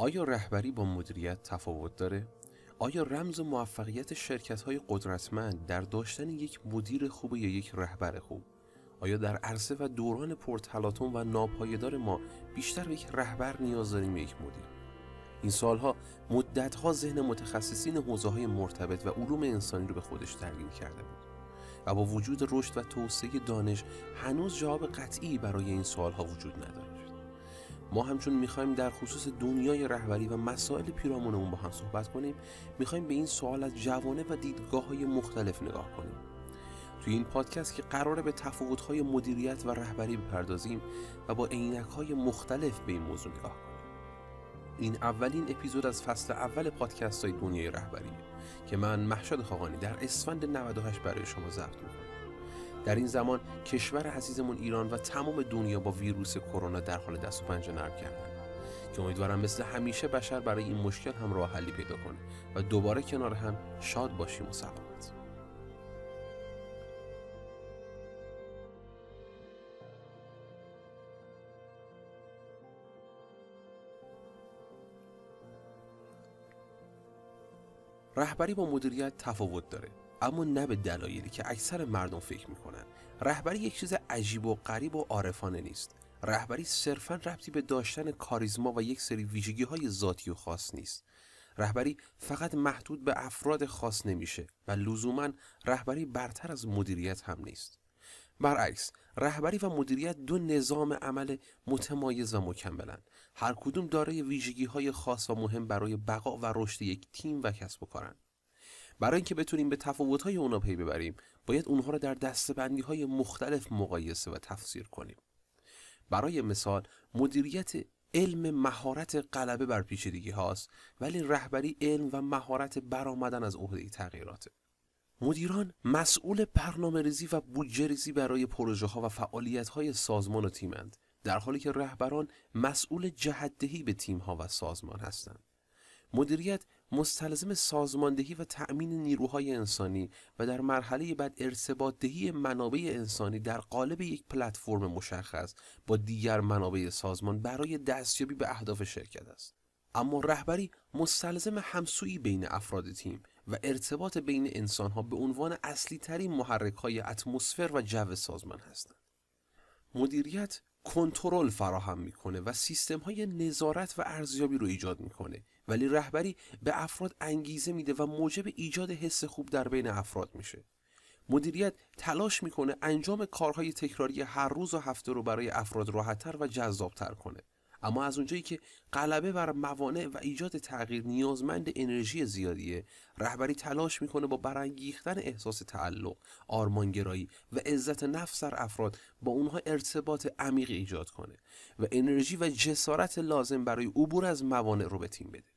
آیا رهبری با مدیریت تفاوت داره؟ آیا رمز موفقیت شرکت های قدرتمند در داشتن یک مدیر خوب یا یک رهبر خوب؟ آیا در عرصه و دوران پرتلاطم و ناپایدار ما بیشتر به یک رهبر نیاز داریم یا یک مدیر؟ این سالها مدتها ذهن متخصصین حوزه های مرتبط و علوم انسانی رو به خودش درگیر کرده بود و با وجود رشد و توسعه دانش هنوز جواب قطعی برای این سوالها وجود نداره ما همچون می‌خوایم در خصوص دنیای رهبری و مسائل پیرامونمون با هم صحبت کنیم می‌خوایم به این سوال از جوانه و دیدگاه های مختلف نگاه کنیم. توی این پادکست که قراره به تفاوت‌های مدیریت و رهبری بپردازیم و با های مختلف به این موضوع نگاه کنیم. این اولین اپیزود از فصل اول پادکست های دنیای رهبری که من محشاد خاقانی در اسفند 98 برای شما ضبط می‌کنم. در این زمان کشور عزیزمون ایران و تمام دنیا با ویروس کرونا در حال دست و پنجه نرم کردن. که امیدوارم مثل همیشه بشر برای این مشکل هم راه حلی پیدا کنه و دوباره کنار هم شاد باشیم و سلامت. رهبری با مدیریت تفاوت داره. اما نه به دلایلی که اکثر مردم فکر می‌کنن. رهبری یک چیز عجیب و غریب و عارفانه نیست. رهبری صرفا ربطی به داشتن کاریزما و یک سری ویژگی های ذاتی و خاص نیست. رهبری فقط محدود به افراد خاص نمیشه و لزوما رهبری برتر از مدیریت هم نیست. برعکس رهبری و مدیریت دو نظام عمل متمایز و مکملند هر کدوم دارای ویژگی های خاص و مهم برای بقا و رشد یک تیم و کسب و کارند برای اینکه بتونیم به تفاوت‌های اونا پی ببریم باید اونها را در دستبندی های مختلف مقایسه و تفسیر کنیم. برای مثال مدیریت علم مهارت غلبه بر پیچیدگی هاست ولی رهبری علم و مهارت برآمدن از عهده تغییرات مدیران مسئول برنامه ریزی و بودجه ریزی برای پروژه ها و فعالیت های سازمان و تیمند در حالی که رهبران مسئول جهتدهی به تیم ها و سازمان هستند. مدیریت مستلزم سازماندهی و تأمین نیروهای انسانی و در مرحله بعد ارتباط دهی منابع انسانی در قالب یک پلتفرم مشخص با دیگر منابع سازمان برای دستیابی به اهداف شرکت است. اما رهبری مستلزم همسویی بین افراد تیم و ارتباط بین انسانها به عنوان اصلی ترین محرک های اتمسفر و جو سازمان هستند. مدیریت کنترل فراهم می‌کنه و سیستم های نظارت و ارزیابی رو ایجاد می‌کنه. ولی رهبری به افراد انگیزه میده و موجب ایجاد حس خوب در بین افراد میشه. مدیریت تلاش می‌کنه انجام کارهای تکراری هر روز و هفته رو برای افراد راحتتر و جذابتر کنه. اما از اونجایی که غلبه بر موانع و ایجاد تغییر نیازمند انرژی زیادیه رهبری تلاش می‌کنه با برانگیختن احساس تعلق آرمانگرایی و عزت نفس در افراد با اونها ارتباط عمیق ایجاد کنه و انرژی و جسارت لازم برای عبور از موانع رو به تیم بده.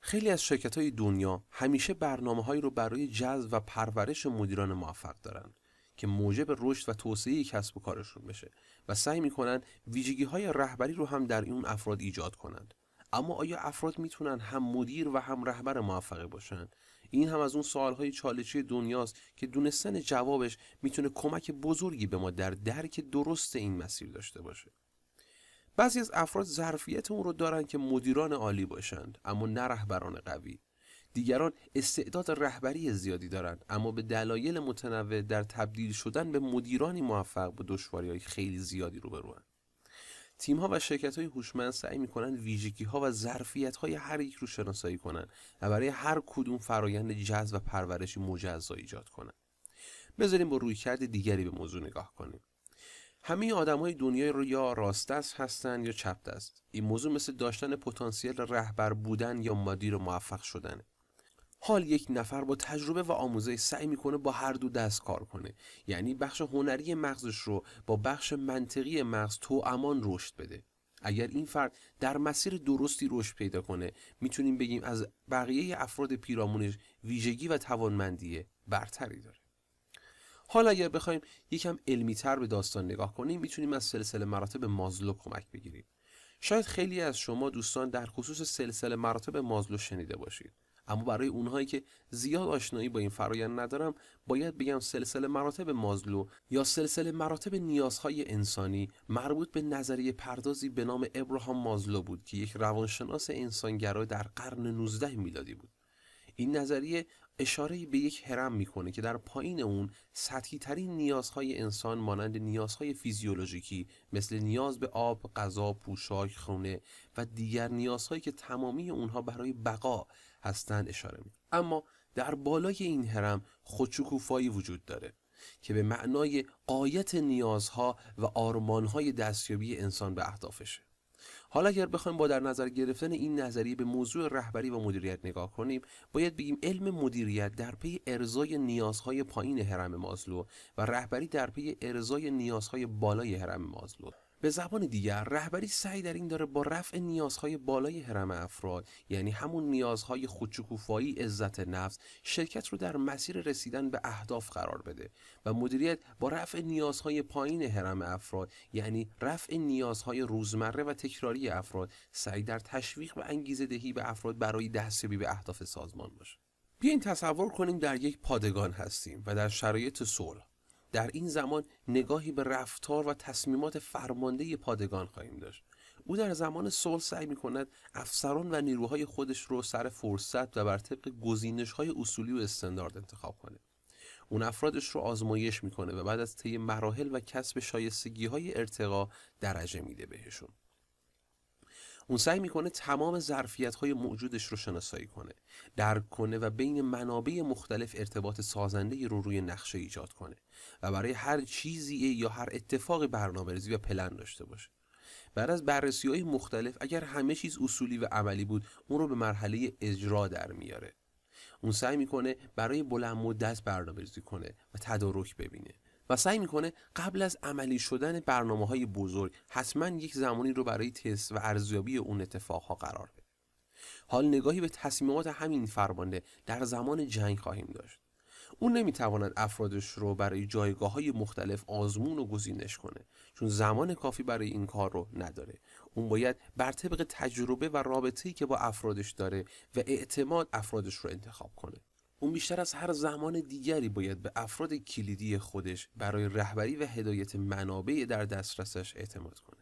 خیلی از شرکت های دنیا همیشه برنامه هایی رو برای جذب و پرورش مدیران موفق دارن. که موجب رشد و توسعه کسب و کارشون بشه و سعی می‌کنن ویژگی های رهبری رو هم در اون افراد ایجاد کنند. اما آیا افراد می‌تونن هم مدیر و هم رهبر موفقه باشن؟ این هم از اون سوالهای چالشی دنیاست که دونستن جوابش می‌تونه کمک بزرگی به ما در درک درست این مسیر داشته باشه. بعضی از افراد ظرفیت اون رو دارن که مدیران عالی باشند اما نه رهبران قوی. دیگران استعداد رهبری زیادی دارند اما به دلایل متنوع در تبدیل شدن به مدیرانی موفق به دشواری های خیلی زیادی روبرو تیم ها و شرکت های هوشمند سعی می‌کنند ویژگی ها و ظرفیت های هر یک رو شناسایی کنند و برای هر کدوم فرایند جذب و پرورشی مجزا ایجاد کنند. بذاریم با رویکرد دیگری به موضوع نگاه کنیم. همه آدم های دنیای رو یا راست دست هستن یا چپ دست. این موضوع مثل داشتن پتانسیل رهبر بودن یا مدیر موفق شدنه. حال یک نفر با تجربه و آموزش سعی می‌کنه با هر دو دست کار کنه. یعنی بخش هنری مغزش رو با بخش منطقی مغز تو امان رشد بده. اگر این فرد در مسیر درستی رشد پیدا کنه می‌تونیم بگیم از بقیه افراد پیرامونش ویژگی و توانمندی برتری داره. حالا اگر بخوایم یکم علمی تر به داستان نگاه کنیم می‌تونیم از سلسله مراتب مازلو کمک بگیریم. شاید خیلی از شما دوستان در خصوص سلسله مراتب مازلو شنیده باشید. اما برای اونهایی که زیاد آشنایی با این فرایند ندارم باید بگم سلسله مراتب مازلو یا سلسله مراتب نیازهای انسانی مربوط به نظریه پردازی به نام ابراهام مازلو بود که یک روانشناس انسانگرا در قرن 19 میلادی بود. این نظریه اشاره به یک هرم می‌کنه که در پایین اون سطحی ترین نیازهای انسان مانند نیازهای فیزیولوژیکی مثل نیاز به آب، غذا، پوشاک، خونه و دیگر نیازهایی که تمامی اونها برای بقا هستند اشاره می. اما در بالای این هرم خودشکوفایی وجود داره که به معنای قایت نیازها و آرمانهای دستیابی انسان به اهدافشه حالا اگر بخوایم با در نظر گرفتن این نظریه به موضوع رهبری و مدیریت نگاه کنیم باید بگیم علم مدیریت در پی ارزای نیازهای پایین هرم مازلو و رهبری در پی ارزای نیازهای بالای هرم مازلو به زبان دیگر رهبری سعی در این داره با رفع نیازهای بالای هرم افراد یعنی همون نیازهای خودشکوفایی عزت نفس شرکت رو در مسیر رسیدن به اهداف قرار بده و مدیریت با رفع نیازهای پایین هرم افراد یعنی رفع نیازهای روزمره و تکراری افراد سعی در تشویق و انگیزه دهی به افراد برای دستیابی به اهداف سازمان باشه. بیاین تصور کنیم در یک پادگان هستیم و در شرایط صلح. در این زمان نگاهی به رفتار و تصمیمات فرمانده پادگان خواهیم داشت. او در زمان صلح سعی می کند افسران و نیروهای خودش رو سر فرصت و بر طبق گزینش های اصولی و استاندارد انتخاب کنه. اون افرادش رو آزمایش می‌کنه و بعد از طی مراحل و کسب شایستگی های ارتقا درجه میده بهشون. اون سعی می‌کنه تمام ظرفیت های موجودش رو شناسایی کنه درک کنه و بین منابع مختلف ارتباط سازنده رو روی نقشه ایجاد کنه و برای هر چیزی یا هر اتفاق برنامه‌ریزی و پلن داشته باشه. بعد از بررسی های مختلف اگر همه چیز اصولی و عملی بود اون رو به مرحله اجرا در میاره. اون سعی می‌کنه برای بلند مدت برنامه‌ریزی کنه و تدارک ببینه. و سعی می‌کنه قبل از عملی شدن برنامه های بزرگ حتما یک زمانی رو برای تست و ارزیابی اون اتفاقها قرار بده. حال نگاهی به تصمیمات همین فرمانده در زمان جنگ خواهیم داشت. اون نمی‌تواند افرادش رو برای جایگاه های مختلف آزمون و گزینش کنه چون زمان کافی برای این کار رو نداره. اون باید بر طبق تجربه و رابطه‌ای که با افرادش داره و اعتماد افرادش رو انتخاب کنه. اون بیشتر از هر زمان دیگری باید به افراد کلیدی خودش برای رهبری و هدایت منابع در دسترسش اعتماد کنه.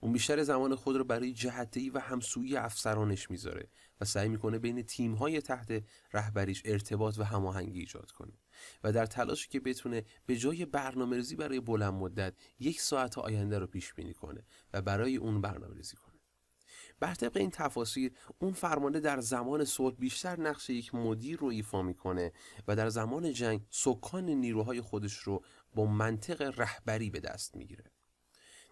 اون بیشتر زمان خود رو برای جهتهی و همسویی افسرانش می‌ذاره و سعی می‌کنه بین تیمهای تحت رهبریش ارتباط و هماهنگی ایجاد کنه و در تلاشی که بتونه به جای برنامه‌ریزی برای بلند مدت یک ساعت آینده رو پیش بینی کنه و برای اون برنامه‌ریزی کنه. بر طبق این تفاسیر اون فرمانده در زمان صلح بیشتر نقش یک مدیر رو ایفا می‌کنه و در زمان جنگ سکان نیروهای خودش رو با منطق رهبری به دست می‌گیره.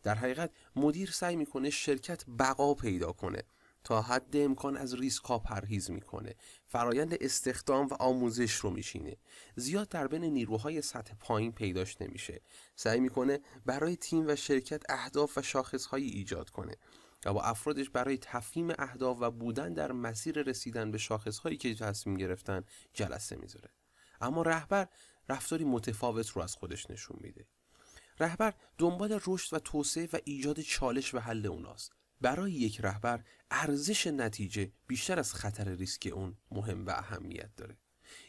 در حقیقت مدیر سعی می‌کنه شرکت بقا پیدا کنه تا حد امکان از ریسک ها پرهیز می‌کنه. فرایند استخدام و آموزش رو میشینه. زیاد در بین نیروهای سطح پایین پیداش نمیشه. سعی می‌کنه برای تیم و شرکت اهداف و شاخصهایی ایجاد کنه. و با افرادش برای تفهیم اهداف و بودن در مسیر رسیدن به شاخصهایی که تصمیم گرفتن جلسه می‌ذاره. اما رهبر رفتاری متفاوت رو از خودش نشون میده. رهبر دنبال رشد و توسعه و ایجاد چالش و حل اوناست. برای یک رهبر ارزش نتیجه بیشتر از خطر ریسک اون مهم و اهمیت داره.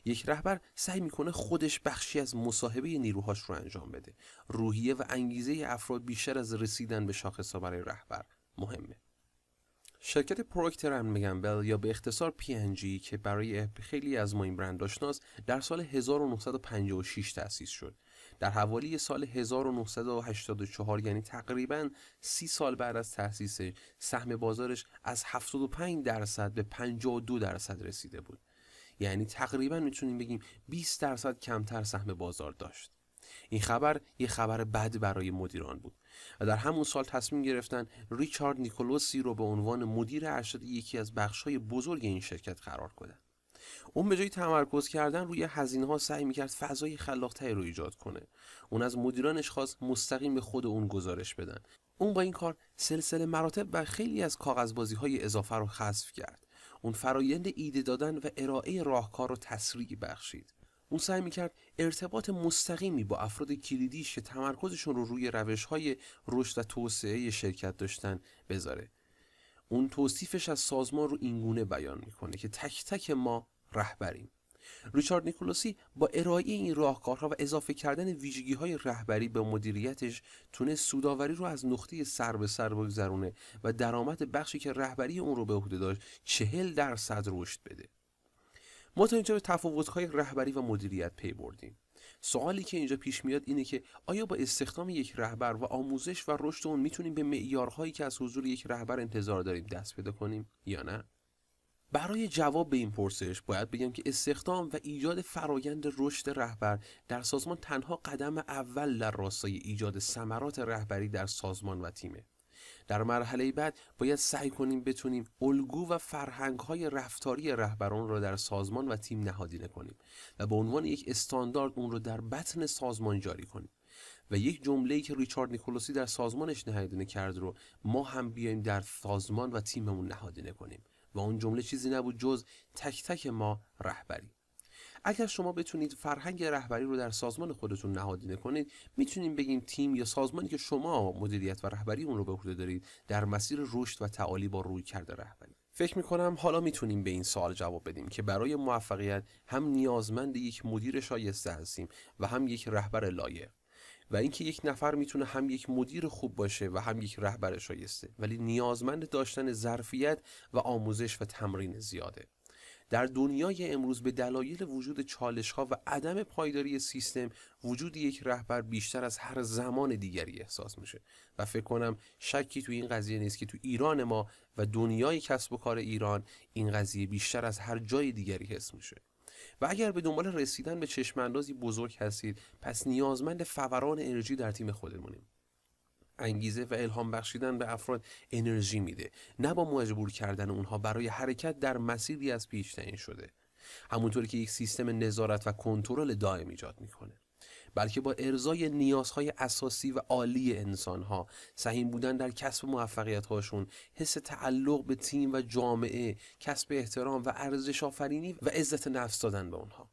یک رهبر سعی می‌کنه خودش بخشی از مصاحبه نیروهاش رو انجام بده. روحیه و انگیزه افراد بیشتر از رسیدن به شاخصها برای رهبر. مهمه. شرکت پروکتر مگنبل یا به اختصار PNG که برای خیلی از ما این برند آشناست در سال 1956 تأسیس شد. در حوالی سال 1984 یعنی تقریبا سی سال بعد از تأسیسش سهم بازارش از 75 درصد به 52 درصد رسیده بود. یعنی تقریبا می‌تونیم بگیم 20 درصد کمتر سهم بازار داشت. این خبر یه خبر بد برای مدیران بود. و در همون سال تصمیم گرفتن ریچارد نیکولوسی رو به عنوان مدیر ارشد یکی از بخشهای بزرگ این شرکت قرار کنه اون به جای تمرکز کردن روی هزینه ها سعی می‌کرد فضای خلاقتری رو ایجاد کنه. اون از مدیرانش خواست مستقیم به خود اون گزارش بدن. اون با این کار سلسله مراتب و خیلی از کاغذبازی های اضافه رو حذف کرد. اون فرایند ایده دادن و ارائه راهکار رو تسریع بخشید. اون سعی می‌کرد ارتباط مستقیمی با افراد کلیدیش که تمرکزشون رو روی روش های رشد و توسعه شرکت داشتن بذاره. اون توصیفش از سازمان رو اینگونه بیان می‌کنه که تک تک ما رهبریم. ریچارد نیکولوسی با ارائه این راهکارها و اضافه کردن ویژگی های رهبری به مدیریتش تونه سوداوری رو از نقطه سر به سر بگذرونه و درآمد بخشی که رهبری اون رو به عهده داشت چهل درصد رشد بده. ما تا اینجا به تفاوت‌های رهبری و مدیریت پی بردیم. سوالی که اینجا پیش میاد اینه که آیا با استخدام یک رهبر و آموزش و رشد اون می‌تونیم به معیارهایی که از حضور یک رهبر انتظار داریم دست پیدا کنیم یا نه؟ برای جواب به این پرسش باید بگم که استخدام و ایجاد فرایند رشد رهبر در سازمان تنها قدم اول در راستای ایجاد ثمرات رهبری در سازمان و تیمه. در مرحله بعد باید سعی کنیم بتونیم الگو و فرهنگ های رفتاری رهبران را در سازمان و تیم نهادینه کنیم و به عنوان یک استاندارد اون رو در بطن سازمان جاری کنیم و یک جمله‌ای که ریچارد نیکولوسی در سازمانش نهادینه کرد رو ما هم بیایم در سازمان و تیممون نهادینه کنیم و اون جمله چیزی نبود جز تک تک ما رهبری. اگر شما بتونید فرهنگ رهبری رو در سازمان خودتون نهادینه کنید می‌تونیم بگیم تیم یا سازمانی که شما مدیریت و رهبری اون رو به عهده دارید در مسیر رشد و تعالی با روی کرده رهبری. فکر می‌کنم حالا می‌تونیم به این سوال جواب بدیم که برای موفقیت هم نیازمند یک مدیر شایسته هستیم و هم یک رهبر لایق و اینکه یک نفر می‌تونه هم یک مدیر خوب باشه و هم یک رهبر شایسته. ولی نیازمند داشتن ظرفیت و آموزش و تمرین زیاده. در دنیای امروز به دلایل وجود چالش ها و عدم پایداری سیستم وجود یک رهبر بیشتر از هر زمان دیگری احساس میشه. و فکر کنم شکی تو این قضیه نیست که تو ایران ما و دنیای کسب و کار ایران این قضیه بیشتر از هر جای دیگری حس میشه. و اگر به دنبال رسیدن به چشم اندازی بزرگ هستید پس نیازمند فوران انرژی در تیم خودمونیم. انگیزه و الهام بخشیدن به افراد انرژی میده. نه با مجبور کردن اونها برای حرکت در مسیری از پیش تعیین شده. همونطوری که یک سیستم نظارت و کنترل دائم ایجاد می‌کنه. بلکه با ارزای نیازهای اساسی و عالی انسانها سهیم بودن در کسب موفقیت هاشون حس تعلق به تیم و جامعه کسب احترام و ارزش آفرینی و عزت نفس دادن به اونها.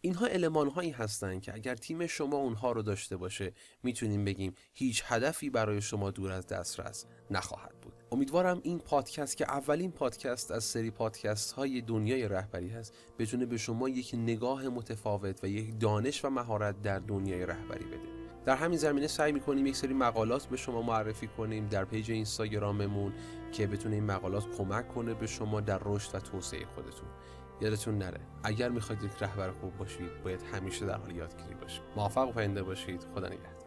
اینها علمان هایی هستند که اگر تیم شما اونها رو داشته باشه می‌تونیم بگیم هیچ هدفی برای شما دور از دسترس نخواهد بود. امیدوارم این پادکست که اولین پادکست از سری پادکست های دنیای رهبری هست بتونه به شما یک نگاه متفاوت و یک دانش و مهارت در دنیای رهبری بده. در همین زمینه سعی می‌کنیم یک سری مقالات به شما معرفی کنیم در پیج اینستاگراممون که بتونه این مقالات کمک کنه به شما در رشد و توسعه خودتون. یادتون نره. اگر می‌خواید یک رهبر خوب باشید باید همیشه در حال یادگیری باشید. موفق و پاینده باشید. خدا نگهدار.